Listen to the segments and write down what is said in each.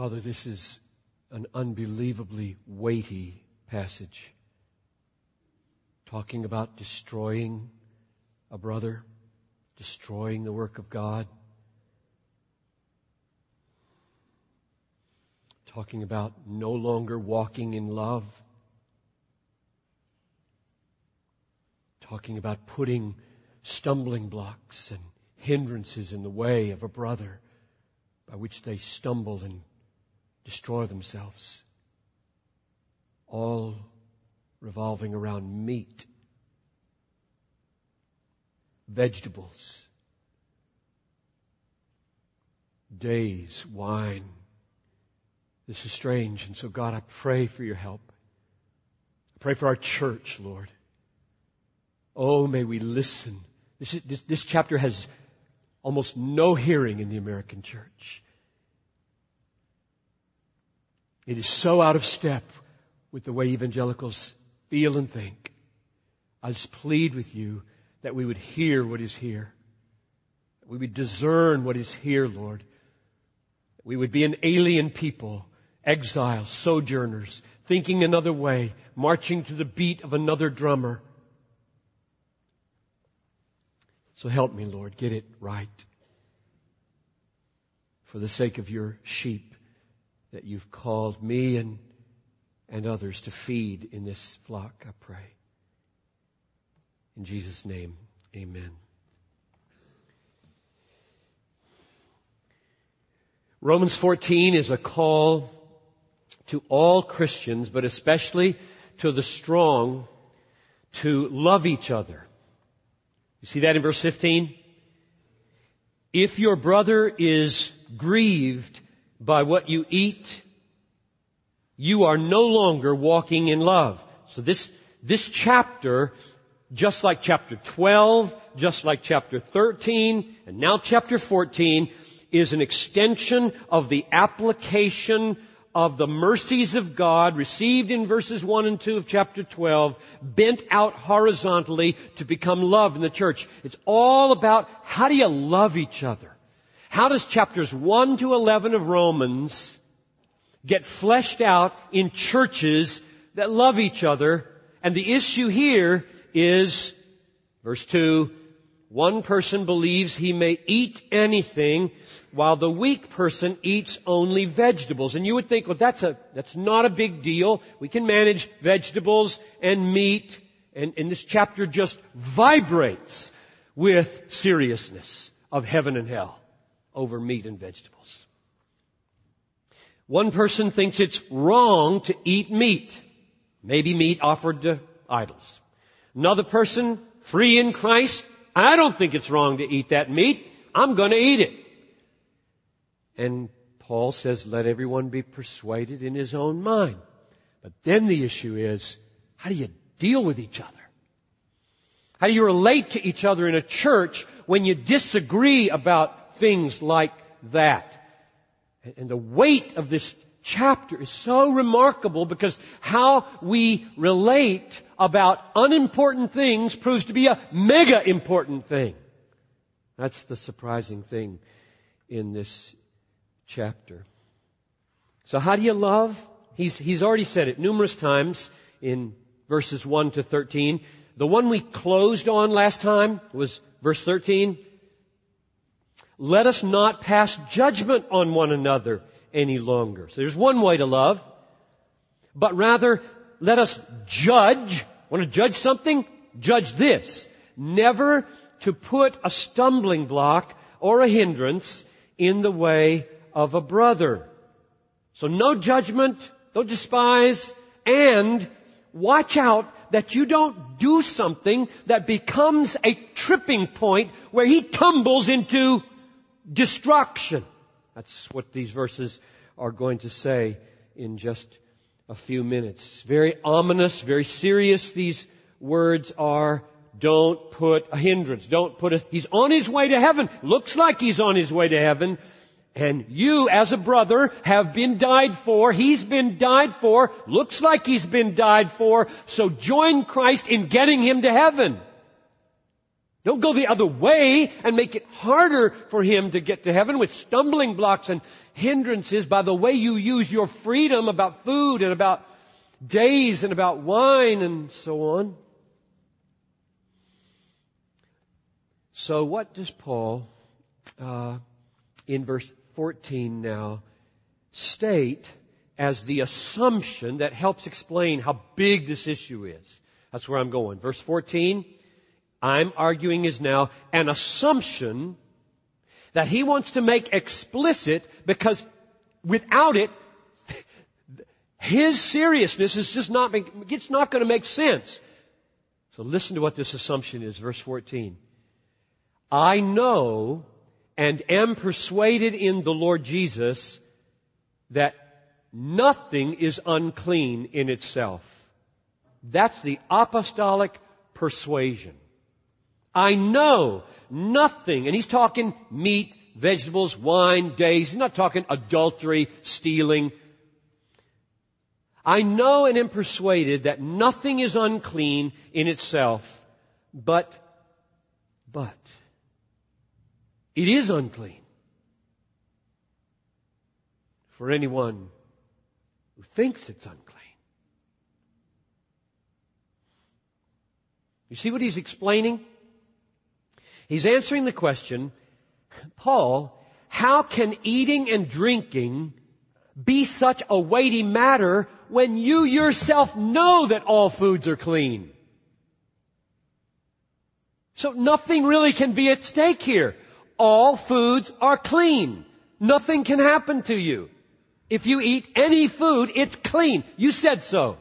Father, this is an unbelievably weighty passage. Talking about destroying a brother, destroying the work of God. Talking about no longer walking in love. Talking about putting stumbling blocks and hindrances in the way of a brother by which they stumble and destroy themselves. All revolving around meat, vegetables, days, wine. This is strange, and so God, I pray for your help. I pray for our church, Lord. Oh, may we listen. This, is, this, this chapter has almost no hearing in the American church. It is so out of step with the way evangelicals feel and think. I just plead with you that we would hear what is here. We would discern what is here, Lord. We would be an alien people, exiles, sojourners, thinking another way, marching to the beat of another drummer. So help me, Lord, get it right. For the sake of your sheep that you've called me and, and others to feed in this flock, I pray. In Jesus' name, amen. Romans 14 is a call to all Christians, but especially to the strong, to love each other. You see that in verse 15? If your brother is grieved by what you eat, you are no longer walking in love. So this, this chapter, just like chapter 12, just like chapter 13, and now chapter 14, is an extension of the application of the mercies of God received in verses 1 and 2 of chapter 12, bent out horizontally to become love in the church. It's all about how do you love each other? How does chapters 1 to 11 of Romans get fleshed out in churches that love each other? And the issue here is, verse 2, one person believes he may eat anything while the weak person eats only vegetables. And you would think, well, that's a, that's not a big deal. We can manage vegetables and meat. And, and this chapter just vibrates with seriousness of heaven and hell over meat and vegetables. One person thinks it's wrong to eat meat. Maybe meat offered to idols. Another person, free in Christ, I don't think it's wrong to eat that meat. I'm gonna eat it. And Paul says, let everyone be persuaded in his own mind. But then the issue is, how do you deal with each other? How do you relate to each other in a church when you disagree about things like that. And the weight of this chapter is so remarkable because how we relate about unimportant things proves to be a mega important thing. That's the surprising thing in this chapter. So how do you love? He's, he's already said it numerous times in verses 1 to 13. The one we closed on last time was verse 13 let us not pass judgment on one another any longer. So there's one way to love. But rather, let us judge. Want to judge something? Judge this. Never to put a stumbling block or a hindrance in the way of a brother. So no judgment, don't despise, and watch out that you don't do something that becomes a tripping point where he tumbles into destruction. That's what these verses are going to say in just a few minutes. Very ominous, very serious these words are. Don't put a hindrance. Don't put a, he's on his way to heaven. Looks like he's on his way to heaven. And you as a brother have been died for. He's been died for. Looks like he's been died for. So join Christ in getting him to heaven. Don't go the other way and make it harder for him to get to heaven with stumbling blocks and hindrances by the way you use your freedom about food and about days and about wine and so on. So what does Paul, uh, in verse 14 now, state as the assumption that helps explain how big this issue is? That's where I'm going. Verse 14, I'm arguing is now an assumption that he wants to make explicit because without it, his seriousness is just not, it's not going to make sense. So listen to what this assumption is, verse 14. I know and am persuaded in the Lord Jesus that nothing is unclean in itself. That's the apostolic persuasion. I know nothing, and he's talking meat, vegetables, wine, days. He's not talking adultery, stealing. I know and am persuaded that nothing is unclean in itself, but, but, it is unclean for anyone who thinks it's unclean. You see what he's explaining? He's answering the question, Paul, how can eating and drinking be such a weighty matter when you yourself know that all foods are clean? So nothing really can be at stake here. All foods are clean. Nothing can happen to you. If you eat any food, it's clean. You said so.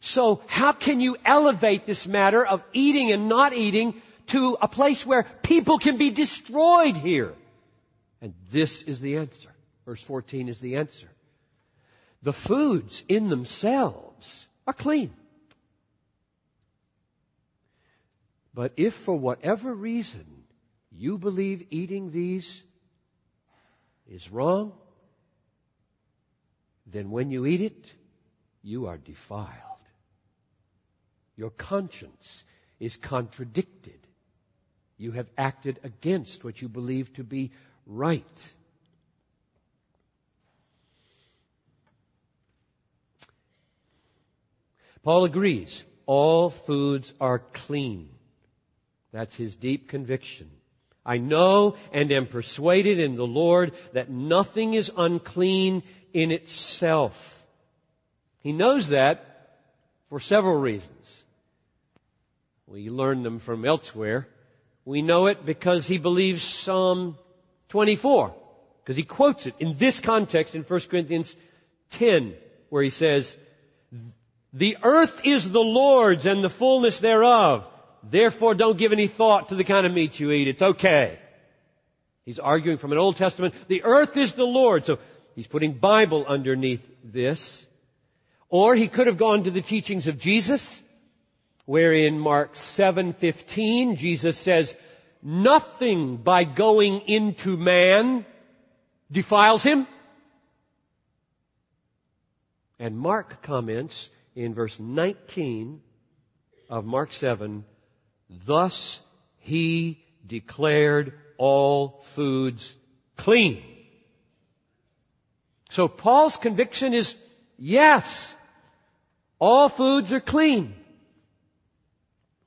So how can you elevate this matter of eating and not eating to a place where people can be destroyed here. And this is the answer. Verse 14 is the answer. The foods in themselves are clean. But if for whatever reason you believe eating these is wrong, then when you eat it, you are defiled. Your conscience is contradicted. You have acted against what you believe to be right. Paul agrees. All foods are clean. That's his deep conviction. I know and am persuaded in the Lord that nothing is unclean in itself. He knows that for several reasons. We learn them from elsewhere. We know it because he believes Psalm 24, because he quotes it in this context in 1 Corinthians 10, where he says, the earth is the Lord's and the fullness thereof. Therefore don't give any thought to the kind of meat you eat. It's okay. He's arguing from an Old Testament. The earth is the Lord. So he's putting Bible underneath this. Or he could have gone to the teachings of Jesus where in Mark 7:15 Jesus says, "Nothing by going into man defiles him." And Mark comments in verse 19 of Mark 7, "Thus he declared all foods clean." So Paul's conviction is yes, all foods are clean.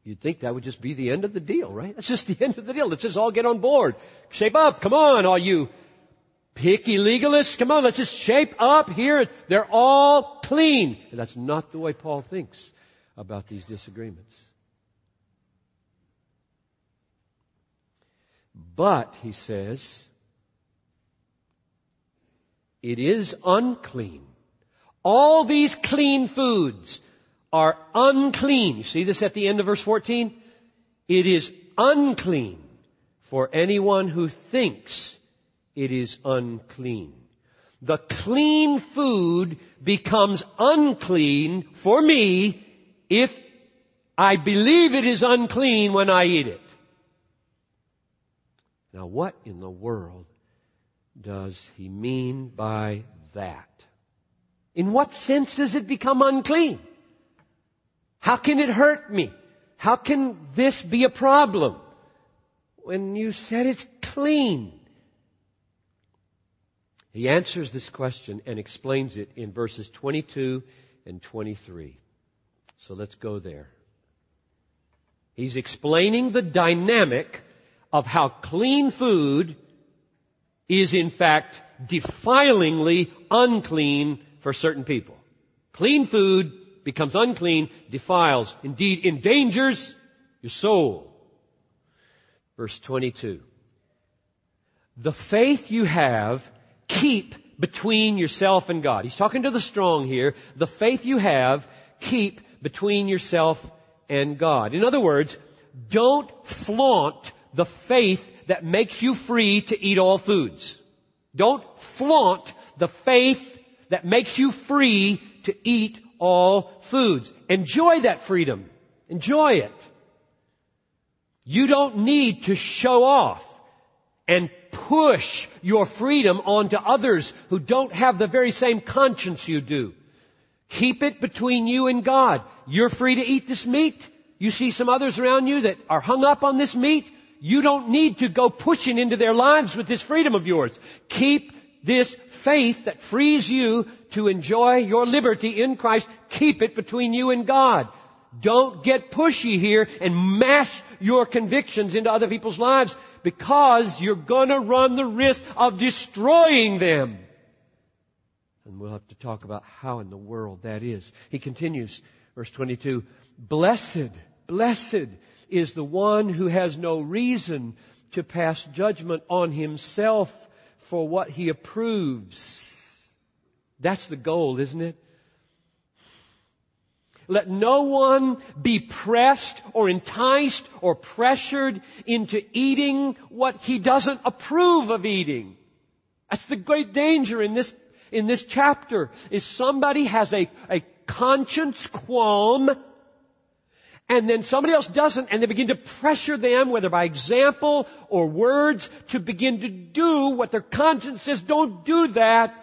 You'd think that would just be the end of the deal, right? That's just the end of the deal. Let's just all get on board. Shape up. Come on, all you picky legalists. Come on, let's just shape up here. They're all clean. And that's not the way Paul thinks about these disagreements. But, he says, it is unclean. All these clean foods are unclean. You see this at the end of verse 14? It is unclean for anyone who thinks it is unclean. The clean food becomes unclean for me if I believe it is unclean when I eat it. Now what in the world does he mean by that? In what sense does it become unclean? How can it hurt me? How can this be a problem when you said it's clean? He answers this question and explains it in verses 22 and 23. So let's go there. He's explaining the dynamic of how clean food is in fact defilingly unclean for certain people. Clean food becomes unclean, defiles, indeed endangers your soul. Verse 22. The faith you have keep between yourself and God. He's talking to the strong here. The faith you have keep between yourself and God. In other words, don't flaunt the faith that makes you free to eat all foods. Don't flaunt the faith that makes you free to eat all foods. Enjoy that freedom. Enjoy it. You don't need to show off and push your freedom onto others who don't have the very same conscience you do. Keep it between you and God. You're free to eat this meat. You see some others around you that are hung up on this meat. You don't need to go pushing into their lives with this freedom of yours. Keep this faith that frees you to enjoy your liberty in Christ, keep it between you and God. Don't get pushy here and mash your convictions into other people's lives because you're gonna run the risk of destroying them. And we'll have to talk about how in the world that is. He continues, verse 22, Blessed, blessed is the one who has no reason to pass judgment on himself for what he approves. That's the goal, isn't it? Let no one be pressed or enticed or pressured into eating what he doesn't approve of eating. That's the great danger in this, in this chapter, is somebody has a, a conscience qualm and then somebody else doesn't, and they begin to pressure them, whether by example or words, to begin to do what their conscience says, don't do that.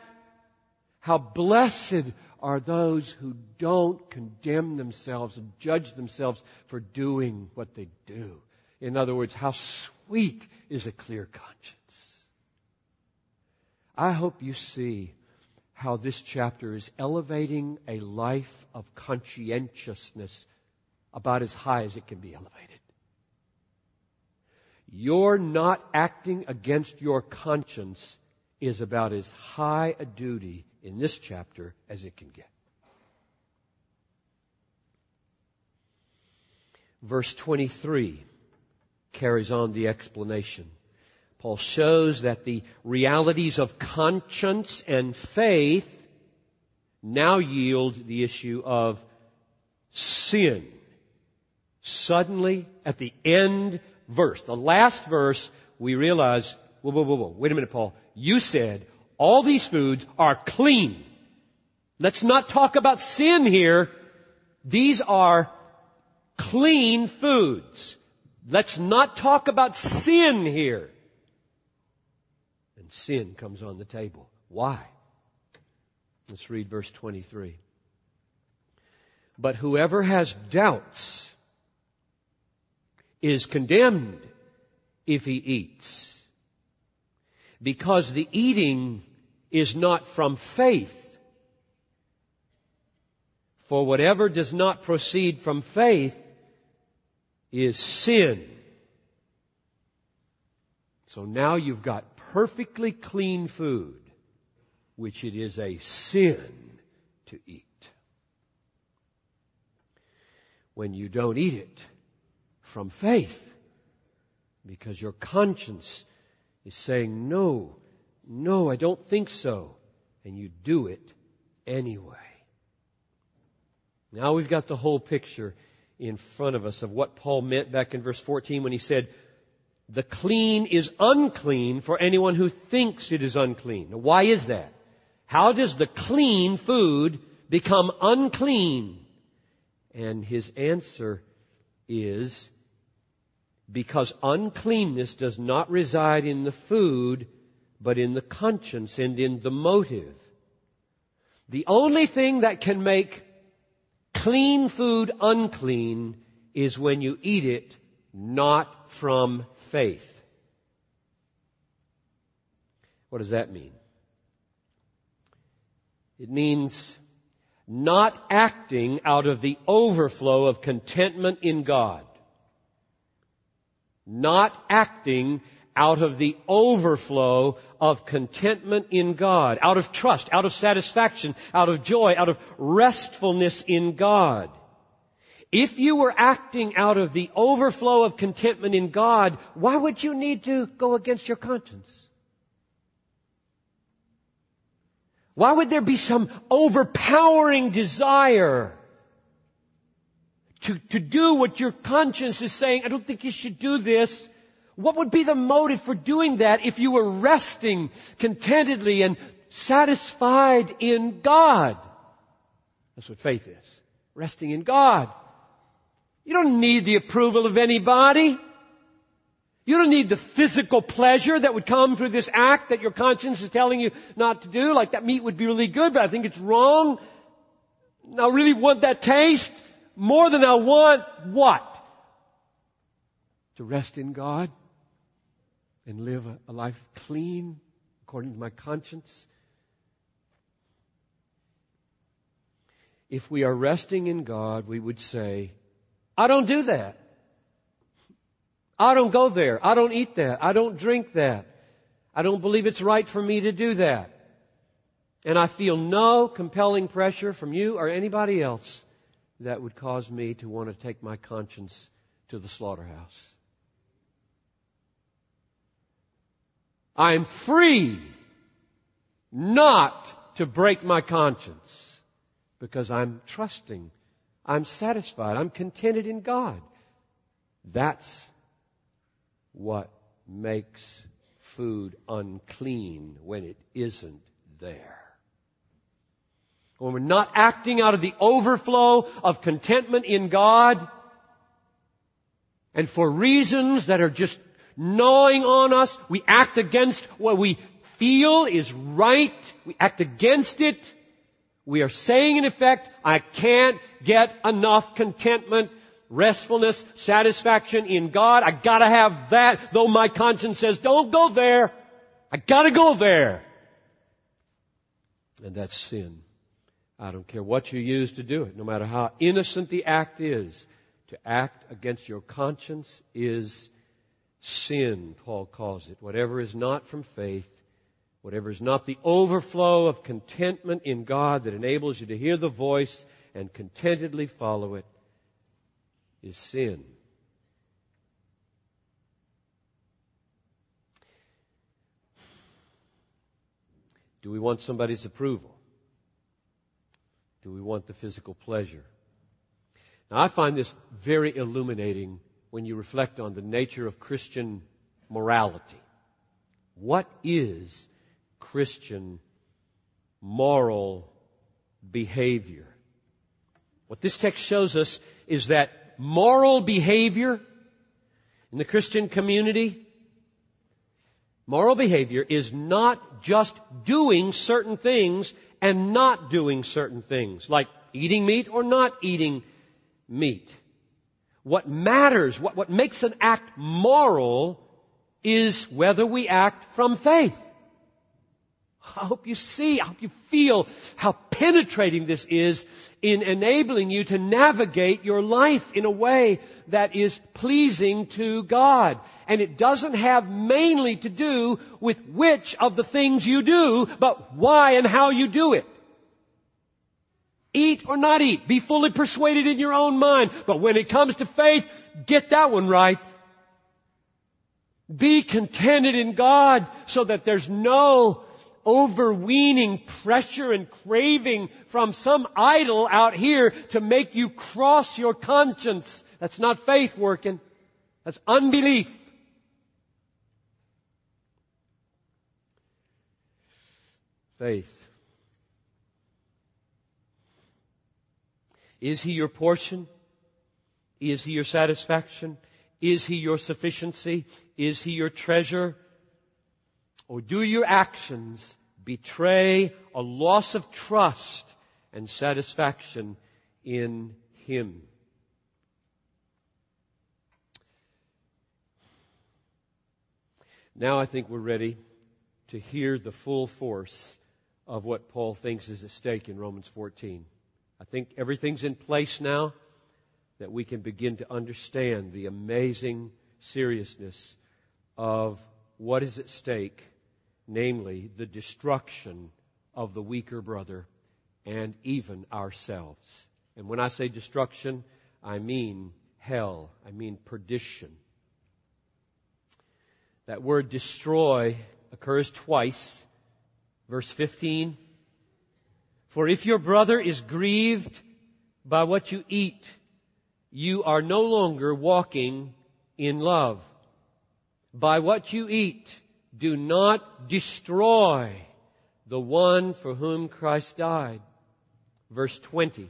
How blessed are those who don't condemn themselves and judge themselves for doing what they do. In other words, how sweet is a clear conscience. I hope you see how this chapter is elevating a life of conscientiousness about as high as it can be elevated. Your not acting against your conscience is about as high a duty in this chapter as it can get. Verse 23 carries on the explanation. Paul shows that the realities of conscience and faith now yield the issue of sin suddenly at the end verse, the last verse, we realize, whoa, whoa, whoa, whoa, wait a minute, Paul. You said all these foods are clean. Let's not talk about sin here. These are clean foods. Let's not talk about sin here. And sin comes on the table. Why? Let's read verse 23. But whoever has doubts is condemned if he eats. Because the eating is not from faith. For whatever does not proceed from faith is sin. So now you've got perfectly clean food, which it is a sin to eat. When you don't eat it, from faith. Because your conscience is saying, no, no, I don't think so. And you do it anyway. Now we've got the whole picture in front of us of what Paul meant back in verse 14 when he said, the clean is unclean for anyone who thinks it is unclean. Now why is that? How does the clean food become unclean? And his answer is because uncleanness does not reside in the food, but in the conscience and in the motive. The only thing that can make clean food unclean is when you eat it not from faith. What does that mean? It means not acting out of the overflow of contentment in God. Not acting out of the overflow of contentment in God, out of trust, out of satisfaction, out of joy, out of restfulness in God. If you were acting out of the overflow of contentment in God, why would you need to go against your conscience? Why would there be some overpowering desire to, to do what your conscience is saying, I don't think you should do this? What would be the motive for doing that if you were resting contentedly and satisfied in God? That's what faith is. Resting in God. You don't need the approval of anybody. You don't need the physical pleasure that would come through this act that your conscience is telling you not to do. Like that meat would be really good, but I think it's wrong. I really want that taste more than I want what? To rest in God and live a, life clean according to my conscience. If we are resting in God, we would say, I don't do that. I don't go there. I don't eat that. I don't drink that. I don't believe it's right for me to do that. And I feel no compelling pressure from you or anybody else that would cause me to want to take my conscience to the slaughterhouse. I am free not to break my conscience because I'm trusting. I'm satisfied. I'm contented in God. That's what makes food unclean when it isn't there. When we're not acting out of the overflow of contentment in God, and for reasons that are just gnawing on us, we act against what we feel is right, we act against it, we are saying in effect, I can't get enough contentment restfulness, satisfaction in God. I gotta have that, though my conscience says, don't go there. I gotta go there. And that's sin. I don't care what you use to do it, no matter how innocent the act is. To act against your conscience is sin, Paul calls it. Whatever is not from faith, whatever is not the overflow of contentment in God that enables you to hear the voice and contentedly follow it, is sin. Do we want somebody's approval? Do we want the physical pleasure? Now, I find this very illuminating when you reflect on the nature of Christian morality. What is Christian moral behavior? What this text shows us is that moral behavior in the Christian community, moral behavior is not just doing certain things and not doing certain things, like eating meat or not eating meat. What matters, what, what makes an act moral is whether we act from faith. I hope you see, I hope you feel how penetrating this is in enabling you to navigate your life in a way that is pleasing to God. And it doesn't have mainly to do with which of the things you do, but why and how you do it. Eat or not eat. Be fully persuaded in your own mind. But when it comes to faith, get that one right. Be contented in God so that there's no overweening pressure and craving from some idol out here to make you cross your conscience. That's not faith working. That's unbelief. Faith. Is He your portion? Is He your satisfaction? Is He your sufficiency? Is He your treasure? Or do your actions betray a loss of trust and satisfaction in Him. Now I think we're ready to hear the full force of what Paul thinks is at stake in Romans 14. I think everything's in place now that we can begin to understand the amazing seriousness of what is at stake namely the destruction of the weaker brother and even ourselves. And when I say destruction, I mean hell. I mean perdition. That word destroy occurs twice. Verse 15. For if your brother is grieved by what you eat, you are no longer walking in love. By what you eat, do not destroy the one for whom Christ died. Verse 20.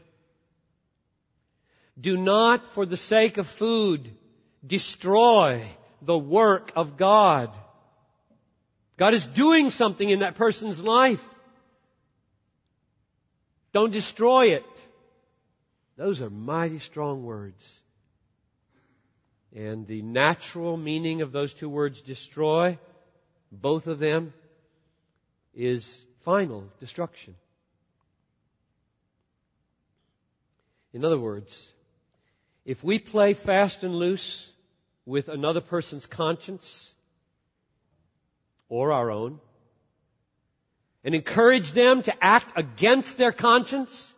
Do not, for the sake of food, destroy the work of God. God is doing something in that person's life. Don't destroy it. Those are mighty strong words. And the natural meaning of those two words, destroy, both of them, is final destruction. In other words, if we play fast and loose with another person's conscience or our own and encourage them to act against their conscience,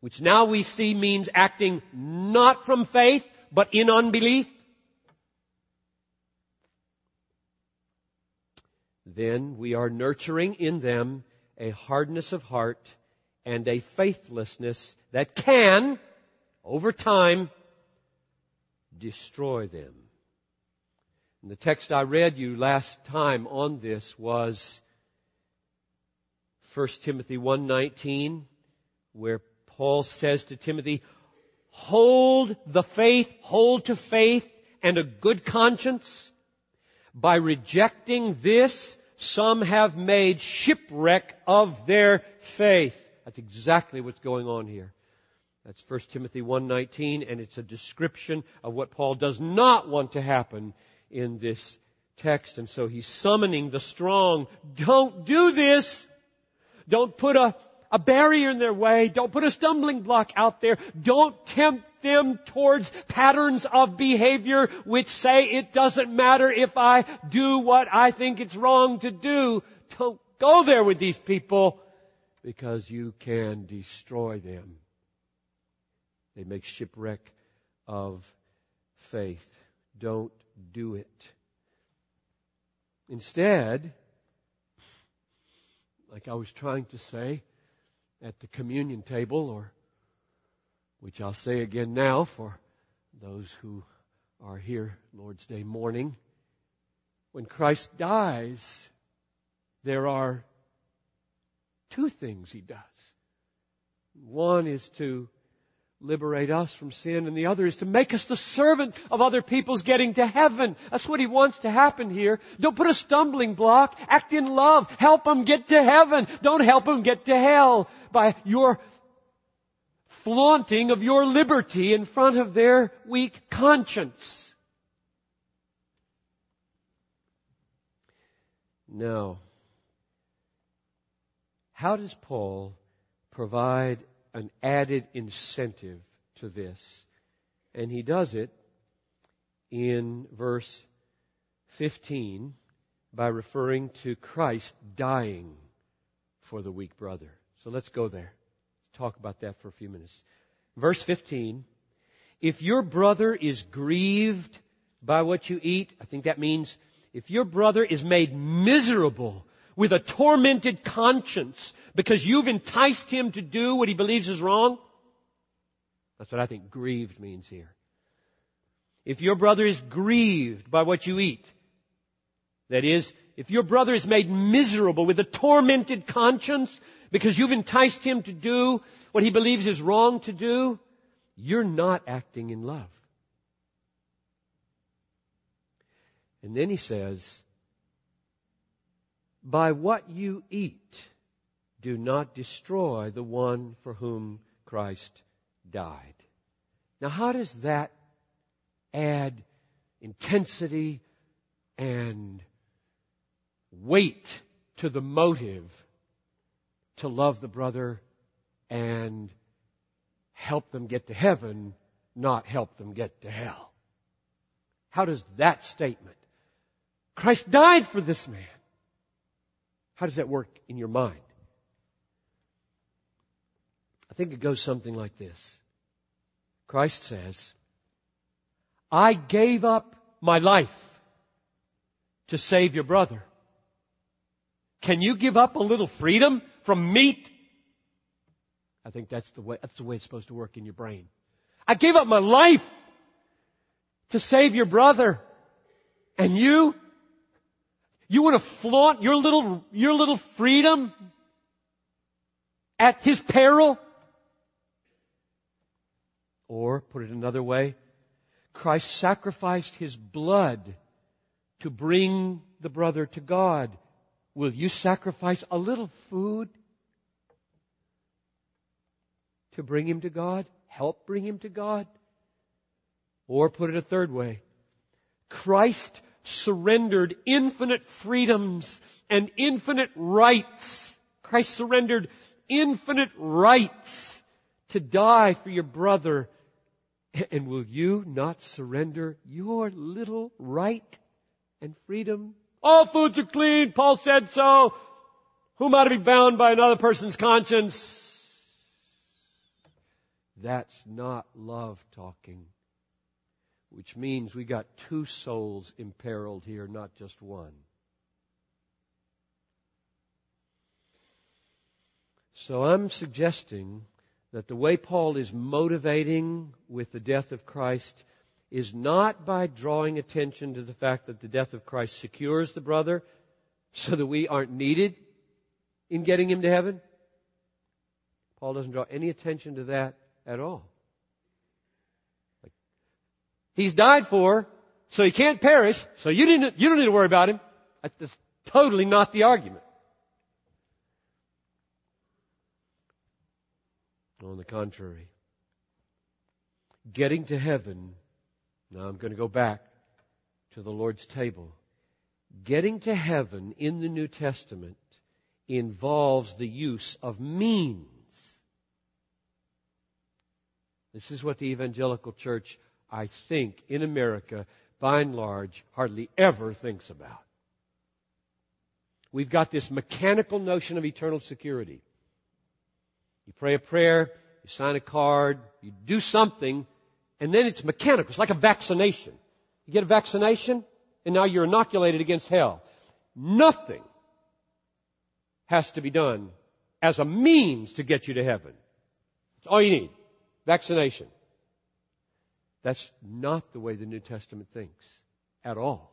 which now we see means acting not from faith, but in unbelief, then we are nurturing in them a hardness of heart and a faithlessness that can, over time, destroy them. And the text I read you last time on this was 1 Timothy 1:19 where Paul says to Timothy, hold the faith, hold to faith and a good conscience. By rejecting this, some have made shipwreck of their faith. That's exactly what's going on here. That's 1 Timothy 1:19 and it's a description of what Paul does not want to happen in this text. And so he's summoning the strong. Don't do this. Don't put a, a barrier in their way. Don't put a stumbling block out there. Don't tempt them towards patterns of behavior which say it doesn't matter if I do what I think it's wrong to do. Don't go there with these people because you can destroy them. They make shipwreck of faith. Don't do it. Instead, like I was trying to say at the communion table, or which I'll say again now for those who are here Lord's Day morning, when Christ dies, there are two things he does. One is to liberate us from sin, and the other is to make us the servant of other people's getting to heaven. That's what he wants to happen here. Don't put a stumbling block. Act in love. Help them get to heaven. Don't help them get to hell by your flaunting of your liberty in front of their weak conscience. Now, how does Paul provide an added incentive to this. And he does it in verse 15 by referring to Christ dying for the weak brother. So let's go there. Talk about that for a few minutes. Verse 15. If your brother is grieved by what you eat, I think that means if your brother is made miserable with a tormented conscience because you've enticed him to do what he believes is wrong? That's what I think grieved means here. If your brother is grieved by what you eat, that is, if your brother is made miserable with a tormented conscience because you've enticed him to do what he believes is wrong to do, you're not acting in love. And then he says, by what you eat, do not destroy the one for whom Christ died. Now, how does that add intensity and weight to the motive to love the brother and help them get to heaven, not help them get to hell. How does that statement, Christ died for this man, how does that work in your mind? I think it goes something like this. Christ says, I gave up my life to save your brother. Can you give up a little freedom from meat? I think that's the way, that's the way it's supposed to work in your brain. I gave up my life to save your brother. And you, you want to flaunt your little, your little freedom at his peril? Or, put it another way, Christ sacrificed his blood to bring the brother to God. Will you sacrifice a little food to bring him to God? Help bring him to God? Or put it a third way, Christ surrendered infinite freedoms and infinite rights. Christ surrendered infinite rights to die for your brother and will you not surrender your little right and freedom? All foods are clean. Paul said so. Who am I to be bound by another person's conscience? That's not love talking. Which means we got two souls imperiled here, not just one. So I'm suggesting that the way Paul is motivating with the death of Christ is not by drawing attention to the fact that the death of Christ secures the brother so that we aren't needed in getting him to heaven. Paul doesn't draw any attention to that at all. He's died for, so he can't perish, so you, didn't, you don't need to worry about him. That's totally not the argument. On the contrary, getting to heaven, now I'm going to go back to the Lord's table. Getting to heaven in the New Testament involves the use of means. This is what the evangelical church, I think, in America, by and large, hardly ever thinks about. We've got this mechanical notion of eternal security. You pray a prayer, you sign a card, you do something, and then it's mechanical. It's like a vaccination. You get a vaccination, and now you're inoculated against hell. Nothing has to be done as a means to get you to heaven. It's all you need. Vaccination. That's not the way the New Testament thinks at all.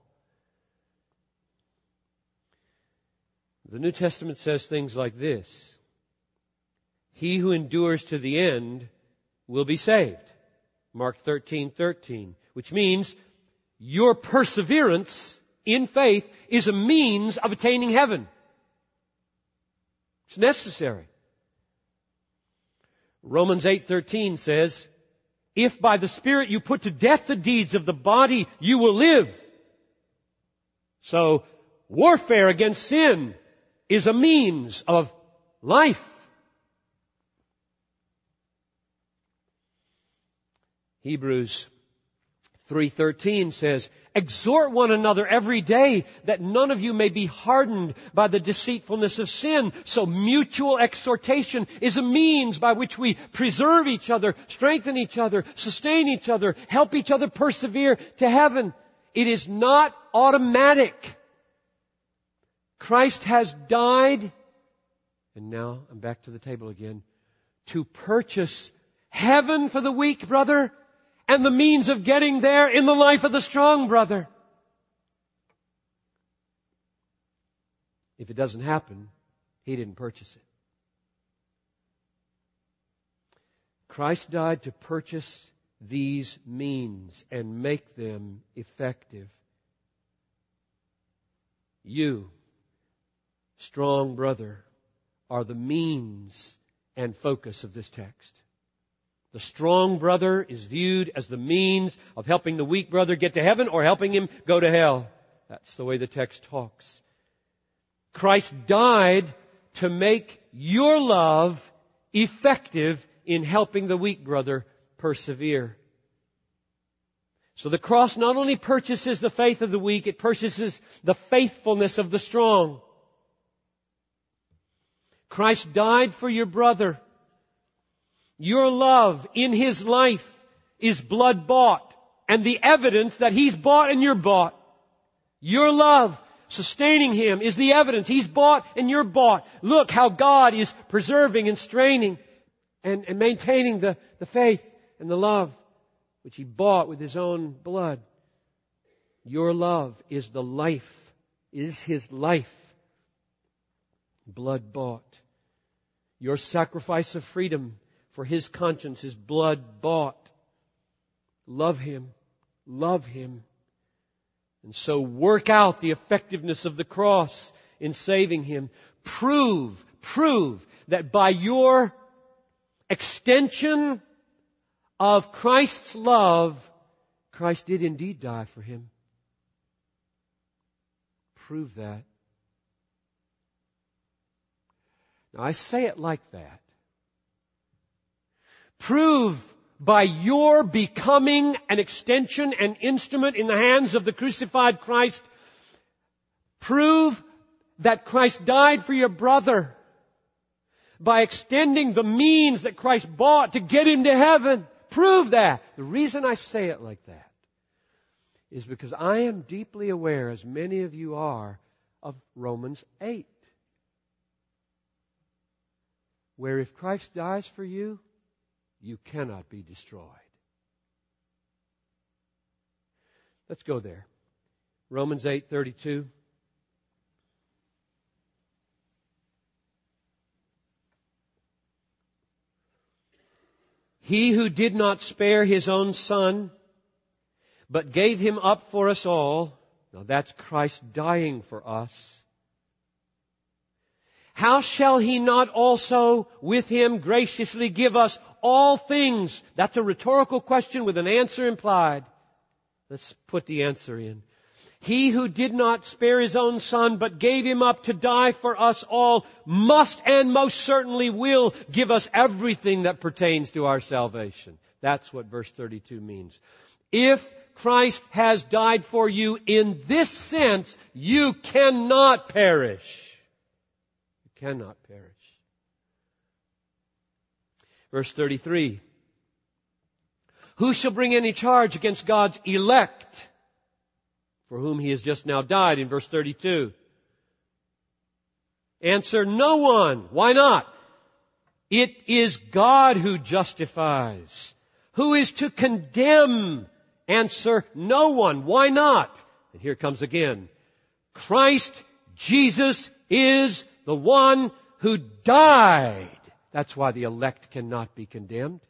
The New Testament says things like this he who endures to the end will be saved. Mark 13, 13, which means your perseverance in faith is a means of attaining heaven. It's necessary. Romans 8:13 says, "If by the Spirit you put to death the deeds of the body, you will live." So, warfare against sin is a means of life. Hebrews 3:13 says, "Exhort one another every day that none of you may be hardened by the deceitfulness of sin." So mutual exhortation is a means by which we preserve each other, strengthen each other, sustain each other, help each other persevere to heaven. It is not automatic. Christ has died, and now I'm back to the table again, to purchase heaven for the weak brother and the means of getting there in the life of the strong brother. If it doesn't happen, he didn't purchase it. Christ died to purchase these means and make them effective. You, strong brother, are the means and focus of this text. The strong brother is viewed as the means of helping the weak brother get to heaven or helping him go to hell. That's the way the text talks. Christ died to make your love effective in helping the weak brother persevere. So the cross not only purchases the faith of the weak, it purchases the faithfulness of the strong. Christ died for your brother. Your love in his life is blood bought and the evidence that he's bought and you're bought. Your love sustaining him is the evidence. He's bought and you're bought. Look how God is preserving and straining and, and maintaining the, the faith and the love which he bought with his own blood. Your love is the life, is his life. Blood bought. Your sacrifice of freedom for his conscience is blood bought. Love him. Love him. And so work out the effectiveness of the cross in saving him. Prove, prove that by your extension of Christ's love, Christ did indeed die for him. Prove that. Now I say it like that. Prove by your becoming an extension and instrument in the hands of the crucified Christ, prove that Christ died for your brother by extending the means that Christ bought to get him to heaven. Prove that. The reason I say it like that is because I am deeply aware, as many of you are, of Romans 8. Where if Christ dies for you, you cannot be destroyed. Let's go there. Romans 8:32 He who did not spare his own son, but gave him up for us all, now that's Christ dying for us, how shall he not also with him graciously give us all things? That's a rhetorical question with an answer implied. Let's put the answer in. He who did not spare his own son, but gave him up to die for us all, must and most certainly will give us everything that pertains to our salvation. That's what verse 32 means. If Christ has died for you in this sense, you cannot perish You cannot perish. Verse 33. Who shall bring any charge against God's elect, for whom he has just now died in verse 32? Answer, no one. Why not? It is God who justifies. Who is to condemn? Answer, no one. Why not? And here comes again. Christ Jesus is the one who died. That's why the elect cannot be condemned.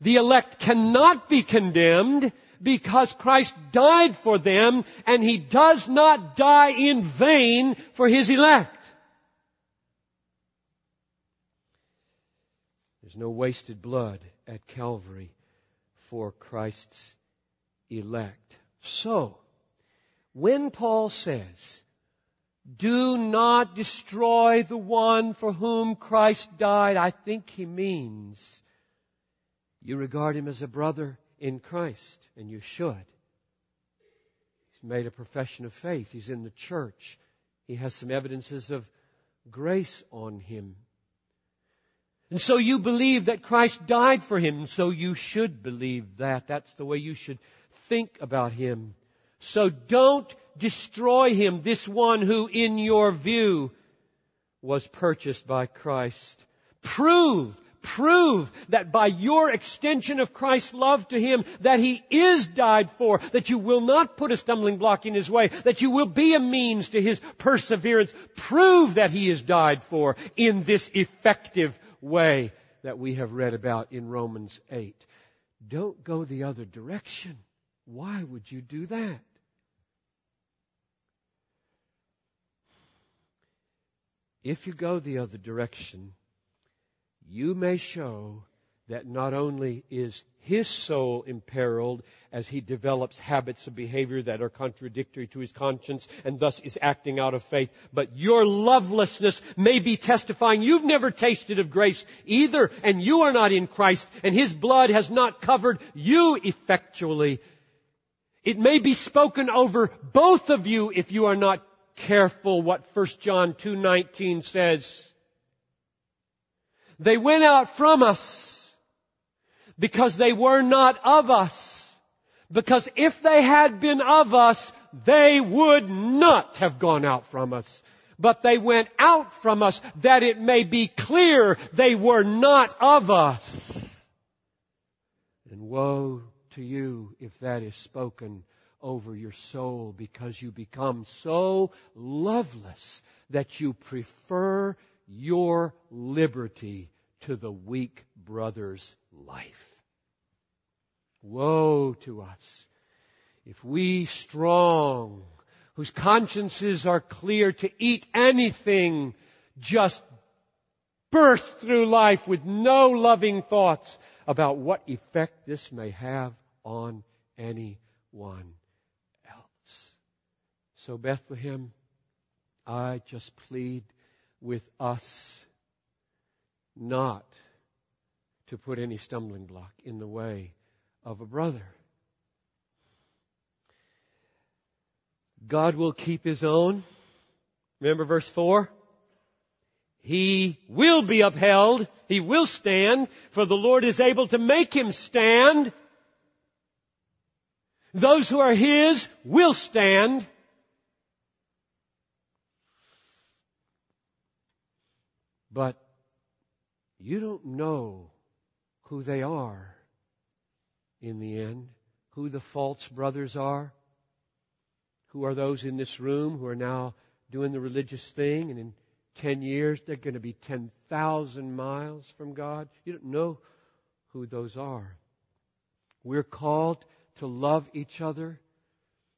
The elect cannot be condemned because Christ died for them and He does not die in vain for His elect. There's no wasted blood at Calvary for Christ's elect. So, when Paul says, do not destroy the one for whom Christ died. I think he means you regard him as a brother in Christ, and you should. He's made a profession of faith. He's in the church. He has some evidences of grace on him. And so you believe that Christ died for him, so you should believe that. That's the way you should think about him. So don't destroy him, this one who in your view was purchased by Christ. Prove, prove that by your extension of Christ's love to him, that he is died for, that you will not put a stumbling block in his way, that you will be a means to his perseverance. Prove that he is died for in this effective way that we have read about in Romans 8. Don't go the other direction. Why would you do that? If you go the other direction, you may show that not only is his soul imperiled as he develops habits of behavior that are contradictory to his conscience and thus is acting out of faith, but your lovelessness may be testifying you've never tasted of grace either and you are not in Christ and his blood has not covered you effectually. It may be spoken over both of you if you are not careful what 1 John 2:19 says. They went out from us because they were not of us. Because if they had been of us, they would not have gone out from us. But they went out from us that it may be clear they were not of us. And woe to you if that is spoken over your soul because you become so loveless that you prefer your liberty to the weak brother's life. Woe to us if we strong, whose consciences are clear to eat anything, just burst through life with no loving thoughts about what effect this may have on anyone. So Bethlehem, I just plead with us not to put any stumbling block in the way of a brother. God will keep his own. Remember verse 4? He will be upheld. He will stand, for the Lord is able to make him stand. Those who are his will stand. But you don't know who they are in the end, who the false brothers are, who are those in this room who are now doing the religious thing, and in 10 years they're going to be 10,000 miles from God. You don't know who those are. We're called to love each other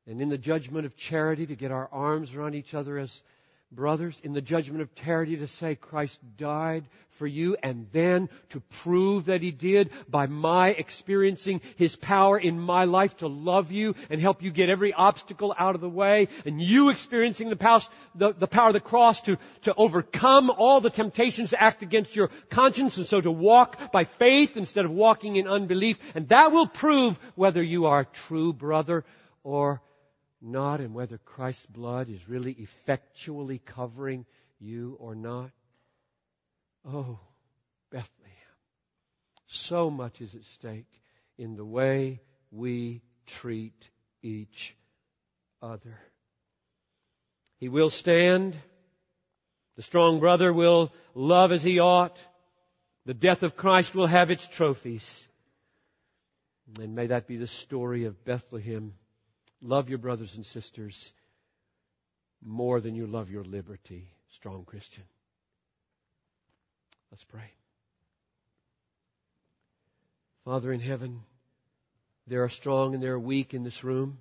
and in the judgment of charity to get our arms around each other as brothers, in the judgment of charity to say Christ died for you and then to prove that He did by my experiencing His power in my life to love you and help you get every obstacle out of the way and you experiencing the power, the, the power of the cross to, to overcome all the temptations to act against your conscience and so to walk by faith instead of walking in unbelief. And that will prove whether you are a true brother or not and whether Christ's blood is really effectually covering you or not. Oh, Bethlehem. So much is at stake in the way we treat each other. He will stand. The strong brother will love as he ought. The death of Christ will have its trophies. And may that be the story of Bethlehem Love your brothers and sisters more than you love your liberty, strong Christian. Let's pray. Father in heaven, there are strong and there are weak in this room.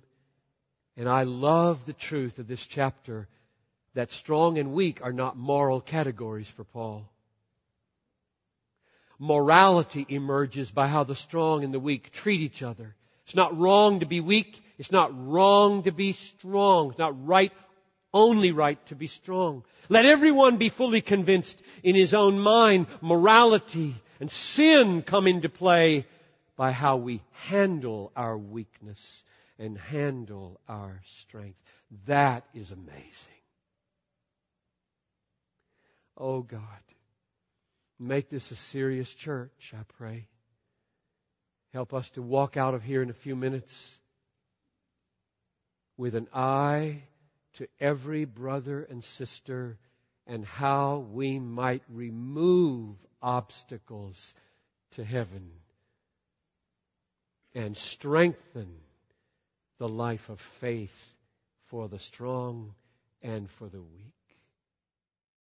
And I love the truth of this chapter that strong and weak are not moral categories for Paul. Morality emerges by how the strong and the weak treat each other. It's not wrong to be weak. It's not wrong to be strong. It's not right, only right to be strong. Let everyone be fully convinced in his own mind. Morality and sin come into play by how we handle our weakness and handle our strength. That is amazing. Oh God, make this a serious church, I pray. Help us to walk out of here in a few minutes with an eye to every brother and sister and how we might remove obstacles to heaven and strengthen the life of faith for the strong and for the weak.